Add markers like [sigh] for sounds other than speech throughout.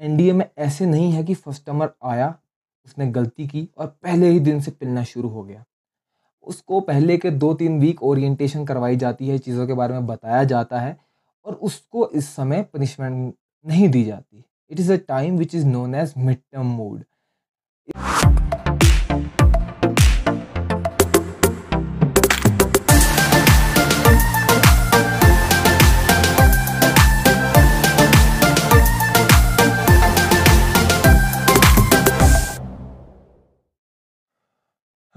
NDA में ऐसे नहीं है कि कस्टमर आया, उसने गलती की और पहले ही दिन से पिलना शुरू हो गया। उसको पहले के दो तीन वीक ओरिएंटेशन करवाई जाती है, चीज़ों के बारे में बताया जाता है और उसको इस समय पनिशमेंट नहीं दी जाती। It is a time which is known as mid term mood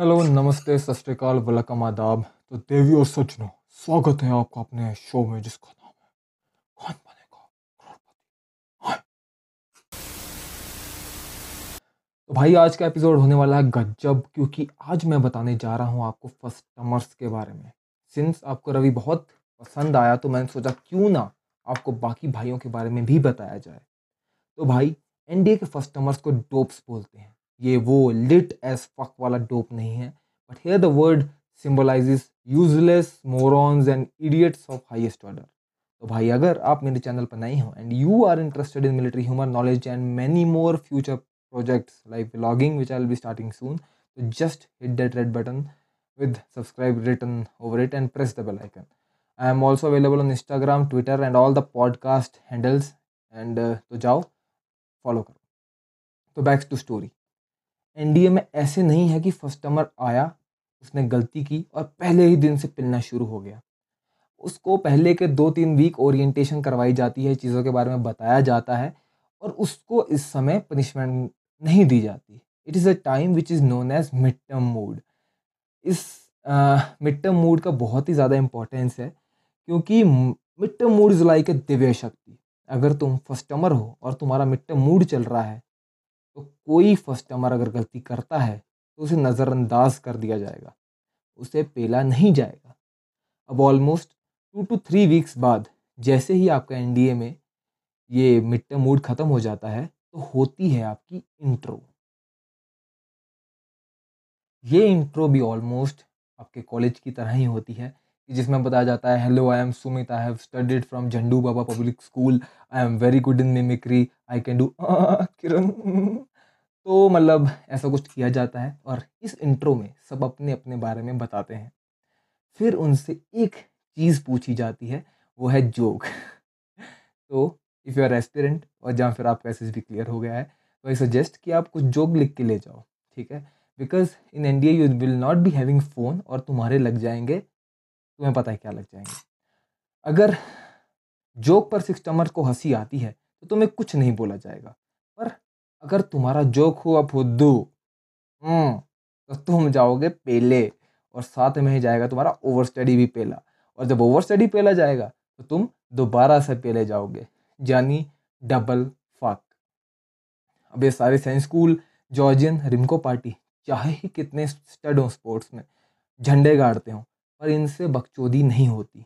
hello, नमस्ते, सत वलकम आदाब। तो देवी और सज्जनों, स्वागत है आपका अपने शो में, जिसका नाम है कौन बनेगा करोड़पति? तो भाई, आज का एपिसोड होने वाला है गजब, क्योंकि आज मैं बताने जा रहा हूँ आपको कस्टमर्स के बारे में। सिंस आपको रवि बहुत पसंद आया तो मैंने सोचा क्यों ना आपको बाकी भाइयों के बारे में भी बताया जाए। तो भाई एनडीए के कस्टमर्स को डोप्स बोलते हैं। ये वो लिट एज फक वाला डोप नहीं है but here the word symbolizes useless morons and idiots of highest order तो भाई अगर आप मेरे चैनल पर नए हो and you are interested in military humour knowledge and many more future projects like vlogging which I be starting soon तो just hit that red button with subscribe written it and press the bell icon. I am also available on instagram twitter and all the podcast handles and uh, तो जाओ follow करो। तो back to story NDA में ऐसे नहीं है कि customer आया, उसने गलती की और पहले ही दिन से पिलना शुरू हो गया। उसको पहले के दो तीन वीक ओरिएंटेशन करवाई जाती है, चीज़ों के बारे में बताया जाता है और उसको इस समय पनिशमेंट नहीं दी जाती। It is a time which is known as mid term mood इस मिड टर्म मूड का बहुत ही ज़्यादा इम्पोर्टेंस है, क्योंकि mid term mood is like a Divya शक्ति। अगर तुम कस्टमर हो और तुम्हारा मिड टर्म मूड चल रहा है तो कोई कस्टमर अगर गलती करता है तो उसे नज़रअंदाज कर दिया जाएगा। उसे पेला नहीं जाएगा। अब almost two two three weeks बाद, जैसे ही आपका एनडीए में ये मिड टर्म मूड ख़त्म हो जाता है तो होती है आपकी इंट्रो ये इंट्रो भी ऑलमोस्ट आपके कॉलेज की तरह ही होती है। जिसमें बताया जाता है hello I am Sumit I have studied from Jhandu Baba public school I am very good in mimicry I can do Kiran तो मतलब ऐसा कुछ किया जाता है और इस इंट्रो में सब अपने अपने बारे में बताते हैं। फिर उनसे एक चीज़ पूछी जाती है, वो है जोक। तो इफ़ यू आर एस्पिरेंट और जहाँ फिर आपका एस भी क्लियर हो गया है तो आई सजेस्ट कि आप कुछ जोक लिख के ले जाओ, ठीक है? Because in India you will not be having phone और तुम्हारे लग जाएँगे तुम्हें पता है क्या लग जाएँगे। अगर जोक पर सिस्टमर को हँसी आती है तो तुम्हें कुछ नहीं बोला जाएगा। पर अगर तुम्हारा जोक हुआ फुद्दू तो तुम जाओगे पेले और साथ में ही जाएगा तुम्हारा ओवर स्टडी भी पेला। और जब ओवर स्टडी पेला जाएगा तो तुम दोबारा से पेले जाओगे, यानी डबल फक अब ये सारे साइंस स्कूल जॉर्जियन रिमको पार्टी चाहे ही कितने स्टड हो स्पोर्ट्स में, झंडे गाड़ते हों। पर इनसे बकचोदी नहीं होती।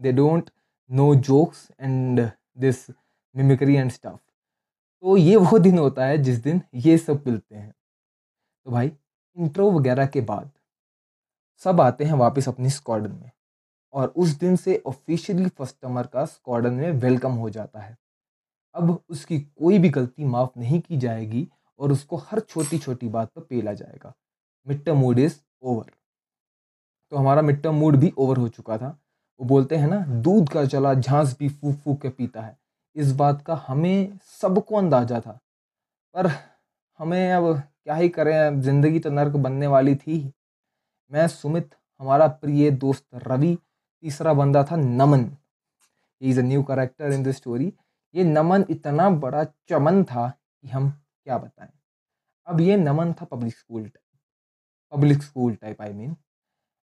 They don't know jokes and this mimicry and stuff तो ये वो दिन होता है जिस दिन ये सब मिलते हैं। तो भाई इंट्रो वगैरह के बाद सब आते हैं वापस अपनी स्क्वाडन में। और उस दिन से ऑफिशियली कस्टमर का स्क्वाडन में वेलकम हो जाता है। अब उसकी कोई भी गलती माफ़ नहीं की जाएगी और उसको हर छोटी छोटी बात पर पेला जाएगा। टर्म मूड इज़ ओवर तो हमारा मिड टर्म मूड भी ओवर हो चुका था। वो बोलते हैं ना, दूध का चला झांस भी फूक फूक के पीता है। इस बात का हमें सबको अंदाज़ा था। पर हमें अब क्या ही करें ज़िंदगी तो नर्क बनने वाली थी मैं, सुमित, हमारा प्रिय दोस्त रवि, तीसरा बंदा था Naman. Is a new character in this story ये नमन इतना बड़ा चमन था कि हम क्या बताएँ। अब ये नमन था public school type public school type I mean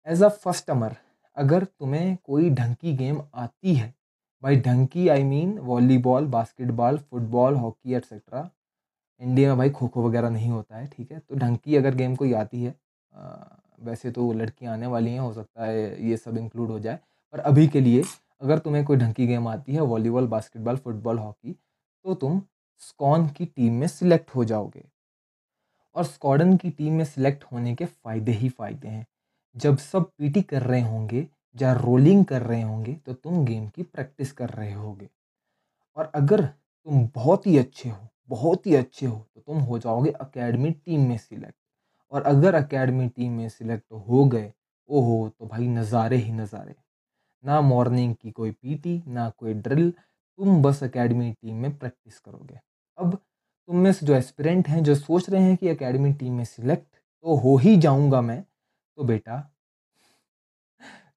as a first termer अगर तुम्हें कोई ढंग की गेम आती है भाई ढंग की I mean volleyball basketball football hockey etcetera India में भाई खो खो वगैरह नहीं होता है ठीक है? तो ढंग की अगर गेम कोई आती है आ, वैसे तो लड़कियाँ आने वाली हैं हो सकता है ये सब इंक्लूड हो जाए पर अभी के लिए अगर तुम्हें कोई ढंग की गेम आती है वॉलीबॉल बास्केटबॉल फुटबॉल हॉकी तो तुम स्कॉन की टीम में सिलेक्ट हो जाओगे। और स्कॉडन की टीम में सिलेक्ट होने के फ़ायदे ही फ़ायदे हैं। जब सब पीटी कर रहे होंगे या रोलिंग कर रहे होंगे तो तुम गेम की प्रैक्टिस कर रहे होगे। और अगर तुम बहुत ही अच्छे हो, बहुत ही अच्छे हो तो तुम हो जाओगे अकेडमी टीम में सिलेक्ट और अगर अकेडमी टीम में सिलेक्ट हो गए, ओहो तो भाई नज़ारे ही नज़ारे। ना मॉर्निंग की कोई पीटी, ना कोई ड्रिल तुम बस अकेडमी टीम में प्रैक्टिस करोगे। अब तुम में से जो एस्पिरेंट हैं, जो सोच रहे हैं कि अकेडमी टीम में सिलेक्ट तो हो ही जाऊँगा मैं तो बेटा,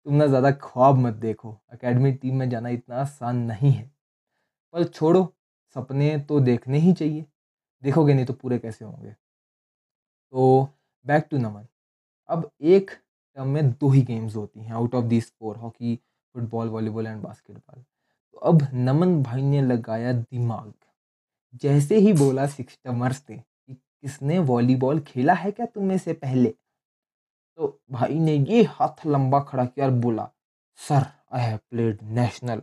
तुम ना ज़्यादा ख्वाब मत देखो। अकेडमी टीम में जाना इतना आसान नहीं है। पर छोड़ो, सपने तो देखने ही चाहिए। देखोगे नहीं तो पूरे कैसे होंगे? तो बैक टू नमन अब एक टर्म में दो ही गेम्स होती हैं out of this four hockey football volleyball and basketball तो अब नमन भाई ने लगाया दिमाग। जैसे ही बोला सिक्स टमर्स थे कि किसने वॉलीबॉल खेला है क्या तुम में से पहले? तो भाई ने ये हाथ लंबा खड़ा किया और बोला, sir I have played national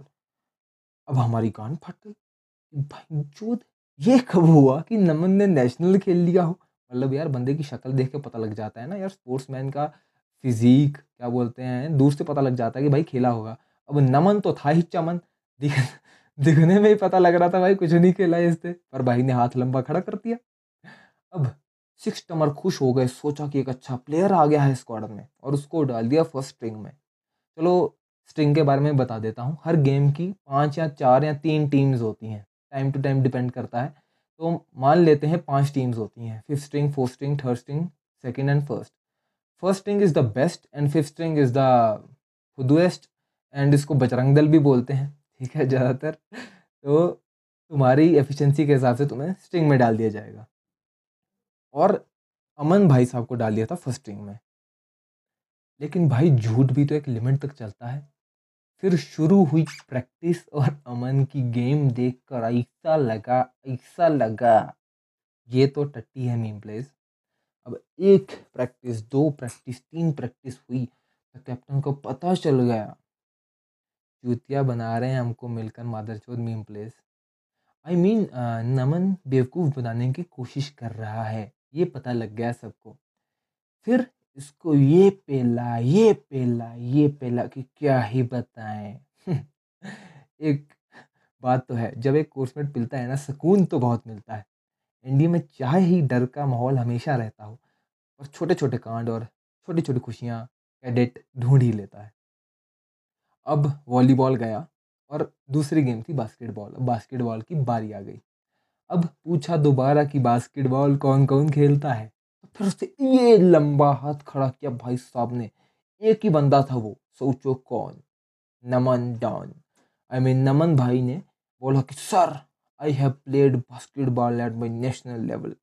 अब हमारी कान फट गई भाई चूत ये कब हुआ कि नमन ने नेशनल खेल लिया हो? मतलब यार बंदे की शक्ल देख के पता लग जाता है ना यार स्पोर्ट्समैन का फिजिक क्या बोलते हैं, दूर से पता लग जाता है कि भाई खेला होगा। अब नमन तो था ही चमन, दिख, दिखने में ही पता लग रहा था भाई कुछ नहीं खेला इससे पर भाई ने हाथ लंबा खड़ा कर दिया। अब सिक्स टमर खुश हो गए, सोचा कि एक अच्छा प्लेयर आ गया है स्क्वाड में और उसको डाल दिया फ़र्स्ट स्ट्रिंग में। चलो स्ट्रिंग के बारे में बता देता हूँ। हर गेम की पाँच या चार या तीन टीम्स होती हैं। टाइम टू टाइम डिपेंड करता है। तो मान लेते हैं पाँच टीम्स होती हैं। Fifth string fourth string third string second and first first string is the best and fifth string is the खुदवेस्ट and इसको बजरंग दल भी बोलते हैं। ठीक है, ज़्यादातर। तो तुम्हारी एफिशिएंसी के हिसाब से तुम्हें स्ट्रिंग में डाल दिया जाएगा। और अमन भाई साहब को डाल दिया था फ़र्स्ट स्ट्रिंग में। लेकिन भाई झूठ भी तो एक लिमिट तक चलता है। फिर शुरू हुई प्रैक्टिस और अमन की गेम देख कर ऐसा लगा ऐसा लगा, ये तो टट्टी है मीम प्लेस अब एक प्रैक्टिस दो प्रैक्टिस तीन प्रैक्टिस हुई तो कैप्टन को पता चल गया। चूतिया बना रहे हैं हमको मिलकर मादरचोद meme place I mean Naman बेवकूफ़ बनाने की कोशिश कर रहा है। ये पता लग गया सबको। फिर इसको ये पेला ये पेला ये पेला कि क्या ही बताएँ। [laughs] एक बात तो है, जब एक कोर्समेट पिलता है ना, सुकून तो बहुत मिलता है। इंडिया में चाहे ही डर का माहौल हमेशा रहता हो और छोटे छोटे कांड और छोटी छोटी खुशियाँ कैडेट ढूंढ ही लेता है। अब वॉलीबॉल गया और दूसरी गेम थी बास्केटबॉल बास्केटबॉल की बारी आ गई। अब पूछा दोबारा कि बास्केटबॉल कौन कौन खेलता है? तो फिर उससे ये लंबा हाथ खड़ा किया भाई साहब ने। एक ही बंदा था वो, सोचो कौन? नमन डॉन। आई मीन नमन भाई ने बोला कि, sir I have played basketball at my national level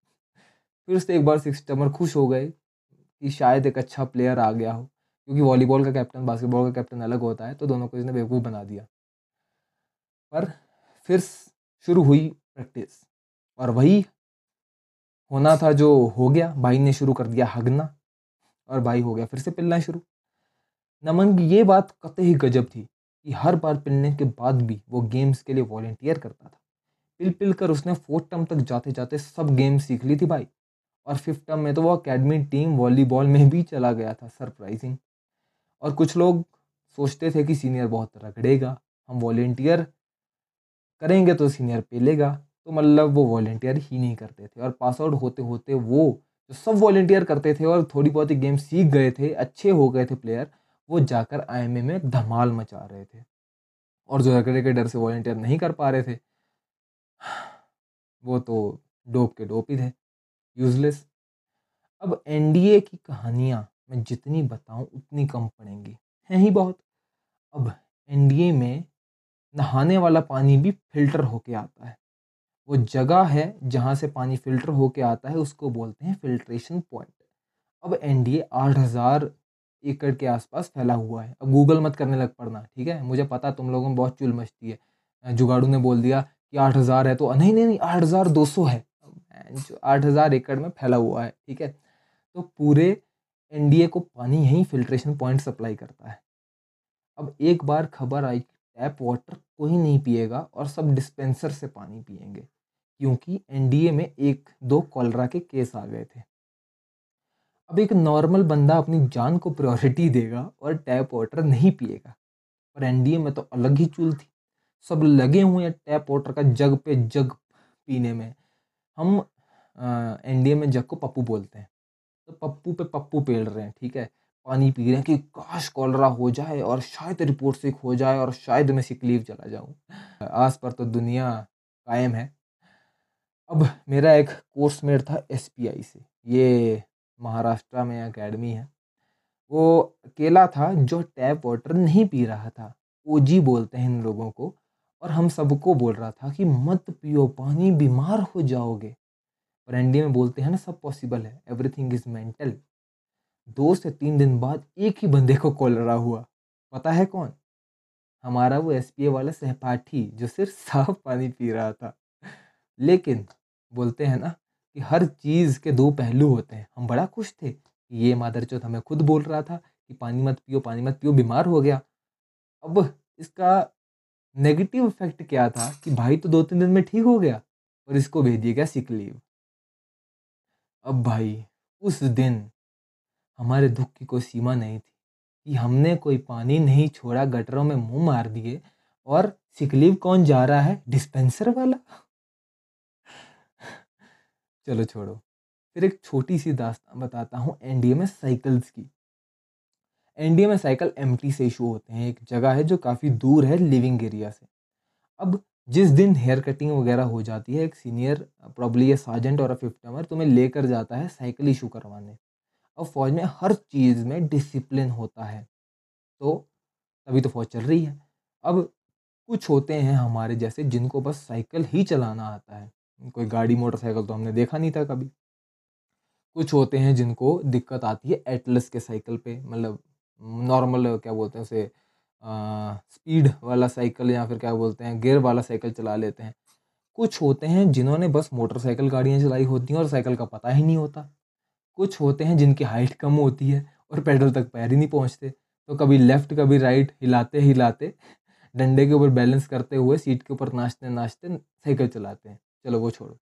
फिर से एक बार सिक्स खुश हो गए कि शायद एक अच्छा प्लेयर आ गया हो, क्योंकि वॉलीबॉल का कैप्टन बास्केटबॉल का कैप्टन अलग होता है तो दोनों को इसने बेवकूफ़ बना दिया। पर फिर शुरू हुई प्रैक्टिस और वही होना था जो हो गया। भाई ने शुरू कर दिया हगना और भाई हो गया, फिर से पिलना शुरू। नमन की ये बात कत ही गजब थी कि हर बार पिलने के बाद भी वो गेम्स के लिए वॉलेंटियर करता था। पिल पिल कर उसने फोर्थ टर्म तक जाते जाते सब गेम सीख ली थी भाई। और फिफ्थ टर्म में तो वो अकेडमी टीम वॉलीबॉल में भी चला गया था सरप्राइजिंग और कुछ लोग सोचते थे कि सीनियर बहुत रगड़ेगा, हम वॉल्टियर करेंगे तो सीनियर पेलेगा। तो मतलब वो वॉल्टियर ही नहीं करते थे और पास आउट होते होते वो जो सब वॉल्टियर करते थे और थोड़ी बहुत ही गेम सीख गए थे, अच्छे हो गए थे प्लेयर वो जाकर आई में धमाल मचा रहे थे। और जो रगड़े के डर से वॉल्टियर नहीं कर पा रहे थे, वो तो डोप के डोप ही थे। यूजलेस अब एनडीए की कहानियाँ मैं जितनी बताऊँ, उतनी कम पड़ेंगी। हैं ही बहुत। अब एनडीए में नहाने वाला पानी भी फ़िल्टर होके आता है। वो जगह है जहाँ से पानी फ़िल्टर होके आता है, उसको बोलते हैं फ़िल्ट्रेशन पॉइंट। अब एनडीए आठ हज़ार एकड़ के आसपास फैला हुआ है। अब गूगल मत करने लग पड़ना, ठीक है? मुझे पता तुम लोगों में बहुत चुल मचती है जुगाड़ू ने बोल दिया कि आठ हज़ार है तो नहीं नहीं नहीं, आठ हज़ार दो सौ है। आठ हज़ार एकड़ में फैला हुआ है, ठीक है? तो पूरे एनडीए को पानी यहीं फिल्ट्रेशन पॉइंट सप्लाई करता है। अब एक बार खबर आई, टैप वाटर कोई नहीं पिएगा और सब डिस्पेंसर से पानी पियेंगे क्योंकि एनडीए में एक, दो कॉलरा के केस आ गए थे। अब एक नॉर्मल बंदा अपनी जान को प्रायोरिटी देगा और टैप वाटर नहीं पिएगा। पर एनडीए में तो अलग ही चूल थी। सब लगे हुए हैं टैप वाटर का जग पे जग पीने में। हम एनडीए में जग को पप्पू बोलते हैं। तो पप्पू पे पप्पू पेल रहे हैं, ठीक है? पानी पी रहे हैं कि काश कॉलरा हो जाए और शायद रिपोर्ट सिक हो जाए और शायद मैं सिक लीव चला जाऊँ। आस पर तो दुनिया कायम है। अब मेरा एक कोर्स मेट था एसपीआई से। ये महाराष्ट्र में अकेडमी है। वो अकेला था जो टैप वाटर नहीं पी रहा था। ओजी बोलते हैं इन लोगों को। और हम सबको बोल रहा था कि मत पियो, पानी बीमार हो जाओगे। पर एनडी में बोलते हैं ना, सब पॉसिबल है। एवरीथिंग इज़ मेंटल दो से तीन दिन बाद एक ही बंदे को कॉलरा हुआ। पता है कौन? हमारा वो एस वाला सहपाठी जो सिर्फ़ साफ़ पानी पी रहा था। लेकिन बोलते हैं ना कि हर चीज़ के दो पहलू होते हैं। हम बड़ा खुश थे कि ये मादर चौथ हमें खुद बोल रहा था कि पानी मत पियो, पानी मत पियो, बीमार हो गया। अब इसका नेगेटिव इफ़ेक्ट क्या था कि भाई तो दो तीन दिन में ठीक हो गया और इसको भेज दिया गया सिक लीव अब भाई, उस दिन हमारे दुख की कोई सीमा नहीं थी कि हमने कोई पानी नहीं छोड़ा, गटरों में मुँह मार दिए और सिकलीव कौन जा रहा है? डिस्पेंसर वाला? चलो छोड़ो। फिर एक छोटी सी दास्तान बताता हूँ एनडीए में साइकिल्स की। एनडीए में साइकिल एमटी से इशू होते हैं, एक जगह है जो काफ़ी दूर है लिविंग एरिया से। अब जिस दिन हेयर कटिंग वगैरह हो जाती है, एक सीनियर प्रॉब्ली सार्जेंट और फिफ्थ नंबर तुम्हें लेकर जाता है साइकिल इशू करवाने। अब फौज में हर चीज़ में डिसिप्लिन होता है तो तभी तो फौज चल रही है। अब कुछ होते हैं हमारे जैसे जिनको बस साइकिल ही चलाना आता है। कोई गाड़ी, मोटरसाइकिल तो हमने देखा नहीं था कभी। कुछ होते हैं जिनको दिक्कत आती है एटलस के साइकिल पे मतलब नॉर्मल क्या बोलते हैं उसे स्पीड वाला साइकिल या फिर क्या बोलते हैं, गियर वाला साइकिल चला लेते हैं। कुछ होते हैं जिन्होंने बस मोटरसाइकिल गाड़ियाँ चलाई होती हैं और साइकिल का पता ही नहीं होता। कुछ होते हैं जिनकी हाइट कम होती है और पेडल तक पैर ही नहीं पहुँचते। तो कभी लेफ़्ट, कभी राइट हिलाते हिलाते डंडे के ऊपर बैलेंस करते हुए सीट के ऊपर नाचते नाचते साइकिल चलाते हैं। चलो वो छोड़ो।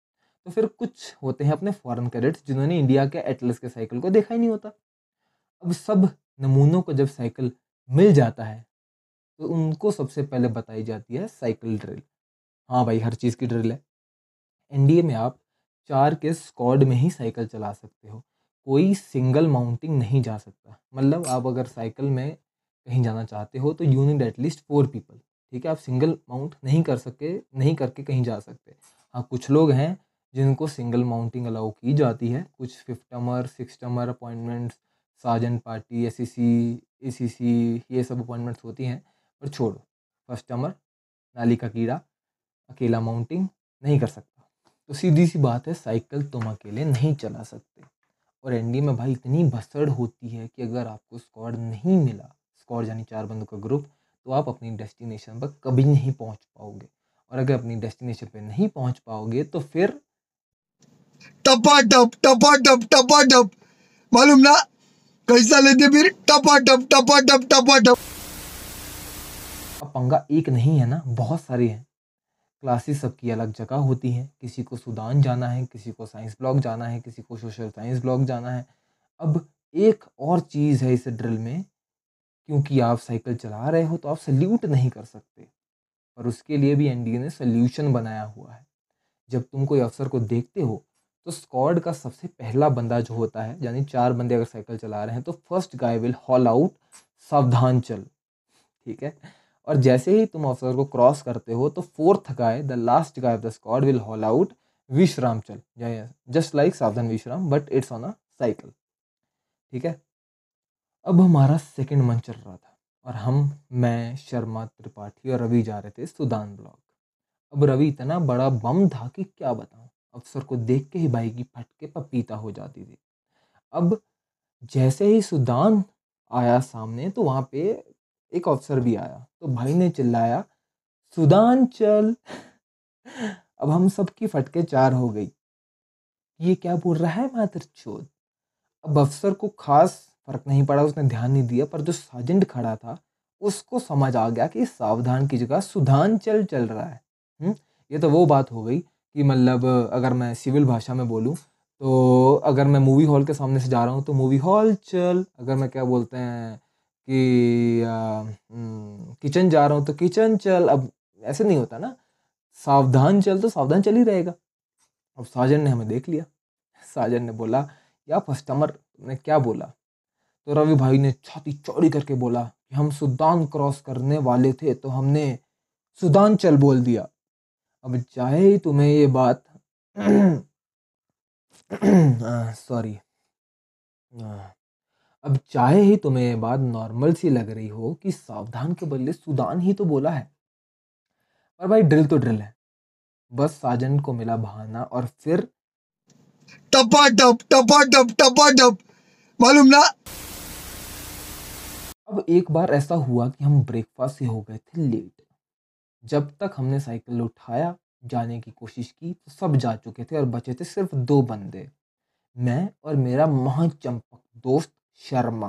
तो फिर कुछ होते हैं अपने फॉरेन कैडेट्स जिन्होंने इंडिया के एटलस के साइकिल को देखा ही नहीं होता। अब सब नमूनों को जब साइकिल मिल जाता है तो उनको सबसे पहले बताई जाती है साइकिल ड्रिल हाँ भाई, हर चीज़ की ड्रिल है। एनडीए में आप चार के स्क्वाड में ही साइकिल चला सकते हो। कोई सिंगल माउंटिंग नहीं जा सकता। मतलब आप अगर साइकिल में कहीं जाना चाहते हो तो you need at least four people ठीक है? आप सिंगल माउंट नहीं कर सके, नहीं करके कहीं जा सकते। हाँ कुछ लोग हैं जिनको सिंगल माउंटिंग अलाउ की जाती है। कुछ fifth termer six termer appointments Sajan party S C C ये सब अपॉइंटमेंट्स होती हैं। पर छोड़ो फ़र्स्ट टमर नाली का कीड़ा, अकेला माउंटिंग नहीं कर सकता। तो सीधी सी बात है साइकिल तुम अकेले नहीं चला सकते। और एनडी में भाई इतनी भसड़ होती है कि अगर आपको स्क्वाड नहीं मिला स्क्वाड यानी चार बंदों का ग्रुप तो आप अपनी डेस्टिनेशन पर कभी नहीं पहुँच पाओगे। और अगर अपनी डेस्टिनेशन पे नहीं पहुँच पाओगे तो फिर टपा टप टपा टप टपा टप मालूम ना? कैसा लेते फिर? टपा टप टपा टप टपा टप अब पंगा एक नहीं है ना बहुत सारे हैं। क्लासेस सबकी अलग जगह होती हैं। किसी को सुदान जाना है किसी को साइंस ब्लॉक जाना है किसी को सोशल साइंस ब्लॉक जाना है। अब एक और चीज़ है इस ड्रिल में क्योंकि आप साइकिल चला रहे हो तो आप सल्यूट नहीं कर सकते। और उसके लिए भी एनडीए ने सोल्यूशन बनाया हुआ है। जब तुम कोई अफसर को देखते हो तो स्क्वाड का सबसे पहला बंदा जो होता है, यानी चार बंदे अगर साइकिल चला रहे हैं तो first guy will haul out सावधान चल, ठीक है? और जैसे ही तुम अफसर को क्रॉस करते हो तो fourth guy the last guy of the squad will haul out विश्राम चल जस्ट लाइक सावधान विश्राम but it's on a cycle ठीक है? अब हमारा सेकेंड मंथ चल रहा था। और हम, मैं, शर्मा, त्रिपाठी और रवि जा रहे थे सुदान ब्लॉक। अब रवि इतना बड़ा बम था कि क्या बताऊँ? अफसर को देख के ही भाई की फट के पपीता हो जाती थी। अब जैसे ही सुदान आया सामने तो वहाँ पे एक अफसर भी आया। तो भाई ने चिल्लाया, सुदान, चल। अब हम सबकी फटके चार हो गई। ये क्या बोल रहा है चोद अब अफसर को खास फ़र्क नहीं पड़ा, उसने ध्यान नहीं दिया, पर जो साजेंट खड़ा था, उसको समझ आ गया कि सावधान की जगह सुधान चल चल रहा है हुँ? हम्म? ये तो वो बात हो गई कि मतलब अगर मैं सिविल भाषा में बोलूँ तो अगर मैं मूवी हॉल के सामने से जा रहा हूँ तो मूवी हॉल चल अगर मैं क्या बोलते हैं कि किचन जा रहा हूँ तो किचन चल अब ऐसे नहीं होता ना, सावधान चल तो सावधान चल ही रहेगा अब साजन ने हमें देख लिया साजन ने बोला या कस्टमर ने क्या बोला तो रवि भाई ने छाती चौड़ी करके बोला कि हम सुदान क्रॉस करने वाले थे तो हमने सुदान चल बोल दिया। अब चाहे तुम्हें ये बात। [clears throat] सॉरी अब चाहे ही तुम्हें ये बात नॉर्मल सी लग रही हो कि सावधान के बदले सुदान ही तो बोला है। पर भाई ड्रिल तो ड्रिल है। बस साजन को मिला बहाना और फिर टपा टप टपा टप टपा टप मालूम ना? अब एक बार ऐसा हुआ कि हम ब्रेकफास्ट से हो गए थे लेट जब तक हमने साइकिल उठाया, जाने की कोशिश की तो सब जा चुके थे और बचे थे सिर्फ़ दो बंदे। मैं और मेरा महाचंपक दोस्त Sharma.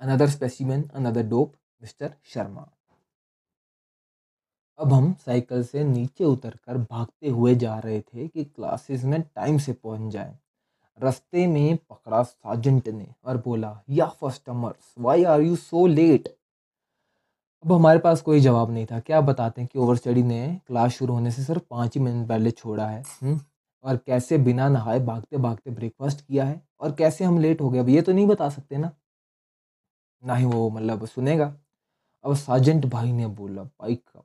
Another specimen another dope mister Sharma. अब हम साइकिल से नीचे उतरकर भागते हुए जा रहे थे कि क्लासेस में टाइम से पहुँच जाए। रास्ते में पकड़ा साजंट ने और बोला yeah customers why are you so late अब हमारे पास कोई जवाब नहीं था। क्या बताते हैं कि ओवर स्टडी ने क्लास शुरू होने से सिर्फ़ पाँच ही मिनट पहले छोड़ा है हुँ? और कैसे बिना नहाए भागते भागते ब्रेकफास्ट किया है? और कैसे हम लेट हो गए? अब ये तो नहीं बता सकते ना। ना ही वो मतलब सुनेगा। अब साजेंट भाई ने बोला बाइक का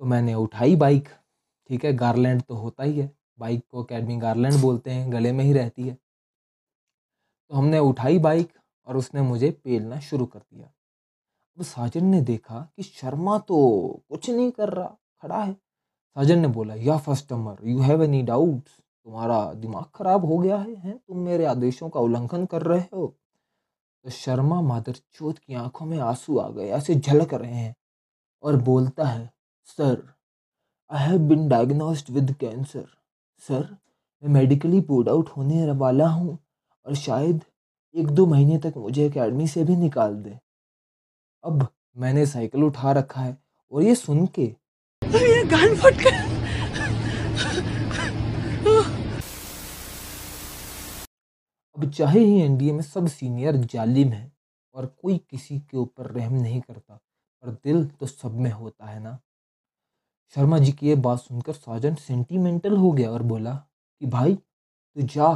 तो मैंने उठाई बाइक ठीक है? गारलैंड तो होता ही है। बाइक को अकेडमी गार्लैंड बोलते हैं, गले में ही रहती है। तो हमने उठाई बाइक और उसने मुझे पेलना शुरू कर दिया। अब साजन ने देखा कि शर्मा तो कुछ नहीं कर रहा, खड़ा है। साजन ने बोला, yeah customer you have any doubts तुम्हारा दिमाग खराब हो गया है, हैं? तुम मेरे आदेशों का उल्लंघन कर रहे हो? तो शर्मा मादर चोत की आँखों में आँसू आ गए, ऐसे झलक रहे हैं और बोलता है, sir I have been diagnosed with cancer sir मैं मेडिकली बोर्ड आउट होने वाला हूँ और शायद एक दो महीने तक मुझे एकेडमी से भी निकाल दे। अब मैंने साइकिल उठा रखा है और ये सुन के ये गान फट अब चाहे ही एनडीए में सब सीनियर जालिम है और कोई किसी के ऊपर रहम नहीं करता पर दिल तो सब में होता है ना। शर्मा जी की ये बात सुनकर साजन सेंटिमेंटल हो गया और बोला कि भाई, तू जा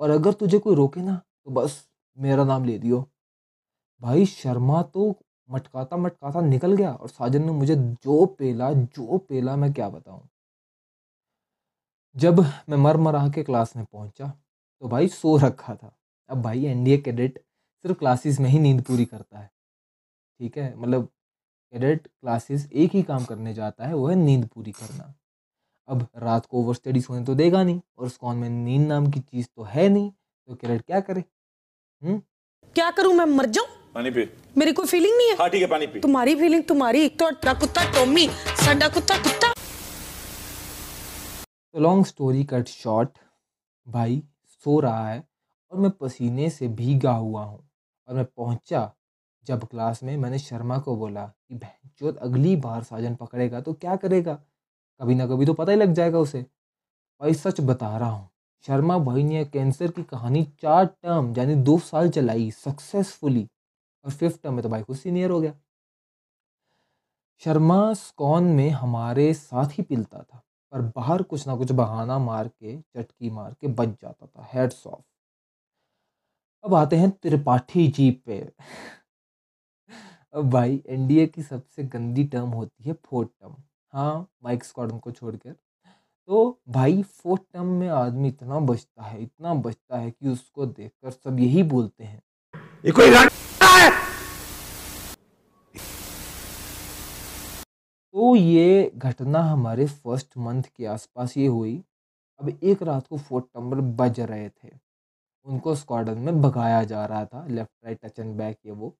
और अगर तुझे कोई रोके ना तो बस मेरा नाम ले दियो। भाई, शर्मा तो मटकाता मटकाता निकल गया और साजन ने मुझे जो पेला जो पेला मैं क्या बताऊँ। जब मैं मर मरा के क्लास में पहुँचा तो भाई सो रखा था। अब भाई एनडीए कैडेट सिर्फ़ क्लासेस में ही नींद पूरी करता है। ठीक है? मतलब कैडेट क्लासेस एक ही काम करने जाता है वो है नींद पूरी करना। अब रात को ओवर स्टडी सोने तो देगा नहीं और स्कॉन में नींद नाम की चीज़ तो है नहीं तो कैडेट क्या करे? हम्म? क्या करूँ मैं? मर जाऊँ? पानी पी मेरी कोई फीलिंग नहीं है? हाँ ठीक है पानी पी तुम्हारी फीलिंग तुम्हारी एक तो तेरा कुत्ता टॉमी साडा कुत्ता कुत्ता। तो लॉन्ग स्टोरी कट शॉर्ट भाई सो रहा है और मैं पसीने से भीगा हुआ हूँ और मैं पहुँचा जब क्लास में मैंने शर्मा को बोला कि, बहन अगली बार साजन पकड़ेगा तो क्या करेगा? कभी ना कभी तो पता ही लग जाएगा उसे। भाई सच बता रहा हूँ, शर्मा भाई ने कैंसर की कहानी चार टर्म, यानी दो साल चलाई सक्सेसफुली और फिफ्थ टर्म में तो भाई खुद सीनियर हो गया। शर्मा स्कॉन में हमारे साथ ही पिलता था, पर बाहर कुछ ना कुछ बहाना मार के, चटकी मार के बच जाता था हेड्स ऑफ़ अब आते हैं त्रिपाठी जी पे। अब भाई एनडीए की सबसे गंदी टर्म होती है फोर्थ टर्म हाँ माइक स्क्वाडन को छोड़कर। तो भाई फोर्थ टर्म में आदमी इतना बचता है इतना बचता है कि उसको देखकर सब यही बोलते हैं। ये कोई है? तो ये घटना हमारे फ़र्स्ट मंथ के आसपास ये हुई। अब एक रात को फोर्थ नंबर बज रहे थे। उनको स्क्वाडन में भगाया जा रहा था left right touch and back ये वो।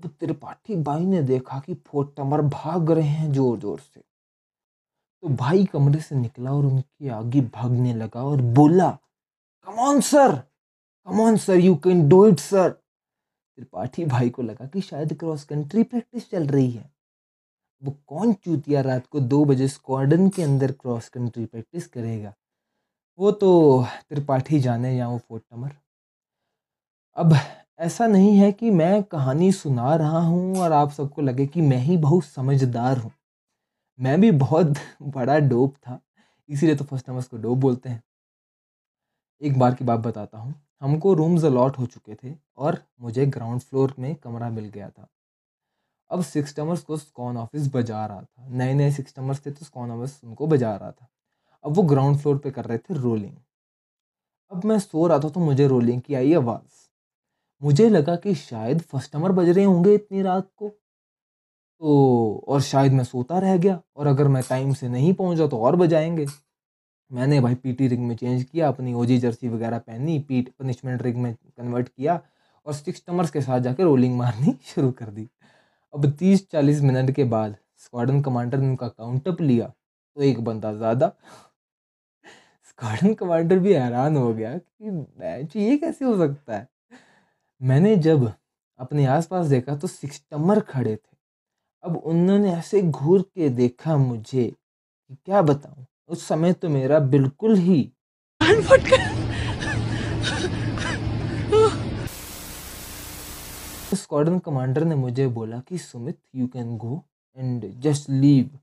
अब त्रिपाठी भाई ने देखा कि नंबर भाग रहे हैं ज़ोर ज़ोर से। तो भाई कमरे से निकला और उनके आगे भागने लगा और बोला come on sir come on sir you can do it sir Tripathi भाई को लगा कि शायद क्रॉस कंट्री प्रैक्टिस चल रही है। वो कौन चूतिया रात को दो बजे स्क्वाडन के अंदर क्रॉस कंट्री प्रैक्टिस करेगा? वो तो त्रिपाठी जाने या वो फोर्ट नंबर अब ऐसा नहीं है कि मैं कहानी सुना रहा हूँ और आप सबको लगे कि मैं ही बहुत समझदार हूँ। मैं भी बहुत [laughs] बड़ा डोप था, इसीलिए तो फ़र्स्ट नंबर्स को डोप बोलते हैं। एक बार की बात बताता हूँ। हमको रूम्स अलॉट हो चुके थे और मुझे ग्राउंड फ्लोर में कमरा मिल गया था। अब सिक्स टमर्स को स्कॉन ऑफ़िस बजा रहा था। नए नए सिक्स टमर्स थे तो स्कॉन ऑफ़िस उनको बजा रहा था। अब वो ग्राउंड फ्लोर पे कर रहे थे रोलिंग। अब मैं सो रहा था तो मुझे रोलिंग की आई आवाज़। मुझे लगा कि शायद फ़र्स्ट टमर बज रहे होंगे इतनी रात को। तो और शायद मैं सोता रह गया, और अगर मैं टाइम से नहीं पहुँचा तो और बजाएँगे। मैंने भाई पीटी रिंग में चेंज किया, अपनी ओजी जर्सी वगैरह पहनी पीट पनिशमेंट रिंग में कन्वर्ट किया, और सिक्स टमर्स के साथ जाकर रोलिंग मारनी [laughs] शुरू कर दी। अब तीस चालीस मिनट के बाद स्क्वाडन कमांडर ने उनका काउंटअप लिया तो एक बंदा ज़्यादा। स्क्वाडन कमांडर भी हैरान हो गया कि मैच ये कैसे हो सकता है? मैंने जब अपने आसपास देखा तो सिक्स टमर खड़े थे। अब उन्होंने ऐसे घूर के देखा मुझे कि क्या बताऊँ उस समय तो मेरा बिल्कुल ही स्क्वाडन कमांडर ने मुझे बोला कि Sumit you can go and just leave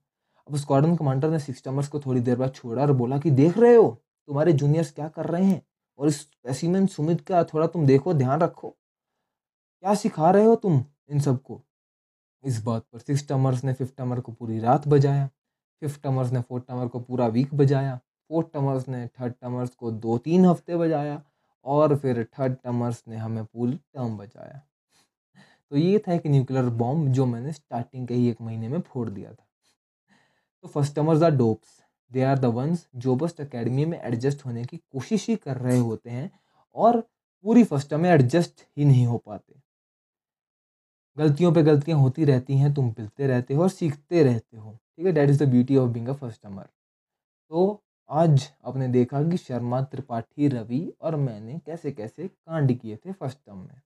अब स्क्वाडन कमांडर ने सिक्सटमर्स को थोड़ी देर बाद छोड़ा और बोला कि देख रहे हो तुम्हारे जूनियर्स क्या कर रहे हैं? और इस स्पेसिमेन सुमित का थोड़ा तुम देखो ध्यान रखो। क्या सिखा रहे हो तुम इन सबको? इस बात पर सिक्स टमर्स ने फिफ्थ टमर को पूरी रात बजाया, फिफ्थ टमर्स ने फोर्थ टमर को पूरा वीक बजाया, फोर्थ टमर्स ने थर्ड टमर्स को दो तीन हफ़्ते बजाया और फिर थर्ड टमर्स ने हमें पूरी टर्म बजाया। तो ये था एक न्यूक्लियर बॉम्ब जो मैंने स्टार्टिंग के ही एक महीने में फोड़ दिया था। तो first termers are dopes. They are the ones जो बस्ट अकेडमी में एडजस्ट होने की कोशिश ही कर रहे होते हैं और पूरी फ़र्स्ट टर्म में एडजस्ट ही नहीं हो पाते। गलतियों पे गलतियाँ होती रहती हैं, तुम मिलते रहते हो और सीखते रहते हो, ठीक है? That is the beauty of being a first termer तो आज आपने देखा कि शर्मा त्रिपाठी, रवि और मैंने कैसे कैसे कांड किए थे फ़र्स्ट टर्म में।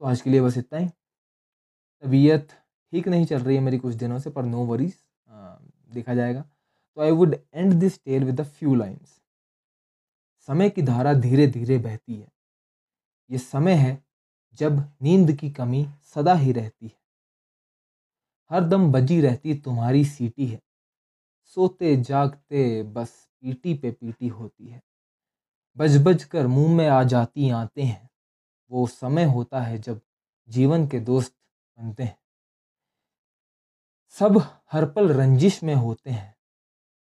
तो आज के लिए बस इतना ही। तबीयत ठीक नहीं चल रही है मेरी कुछ दिनों से, पर नो वरीज देखा जाएगा। तो I would end this tale with the few lines समय की धारा धीरे धीरे बहती है। ये समय है जब नींद की कमी सदा ही रहती है। हर दम बजी रहती तुम्हारी सीटी है। सोते, जागते, बस पीटी पे पीटी होती है। बज बज कर मुँह में आ जाती आते हैं। वो समय होता है जब जीवन के दोस्त बनते हैं। सब हर पल रंजिश में होते हैं।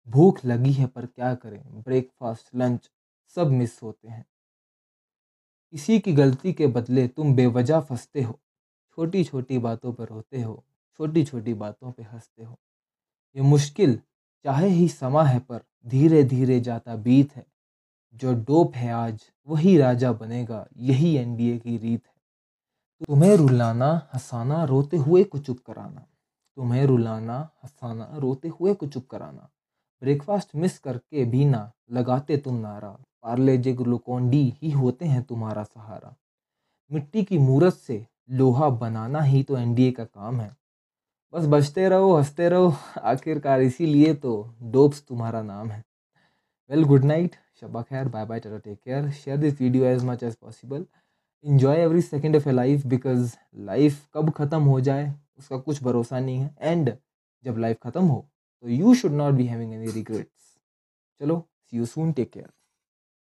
भूख लगी है पर क्या करें? ब्रेकफास्ट, लंच सब मिस होते हैं। किसी की गलती के बदले तुम बेवजह फंसते हो। छोटी छोटी बातों पर रोते हो छोटी छोटी बातों पे हँसते हो। ये मुश्किल चाहे ही समा है पर धीरे धीरे जाता बीत है। जो डोप है आज, वही राजा बनेगा, यही एनडीए की रीत है। तुम्हें रुलाना, हंसाना, रोते हुए को चुप कराना। तुम्हें रुलाना, हंसाना, रोते हुए को चुप कराना। ब्रेकफास्ट मिस करके भी ना, लगाते तुम नारा पार्ले जे ग्लूकोन डी ही होते हैं तुम्हारा सहारा। मिट्टी की मूरत से लोहा बनाना ही तो एनडीए का काम है। बस बचते रहो, हँसते रहो, आखिरकार इसीलिए तो डोप्स तुम्हारा नाम है। वेल गुड नाइट शबा खैर bye bye tata take care share this video as much as possible enjoy every second of a life because life कब ख़त्म हो जाए, उसका कुछ भरोसा नहीं है। एंड जब लाइफ ख़त्म हो तो you should not be having any regrets चलो see you soon take care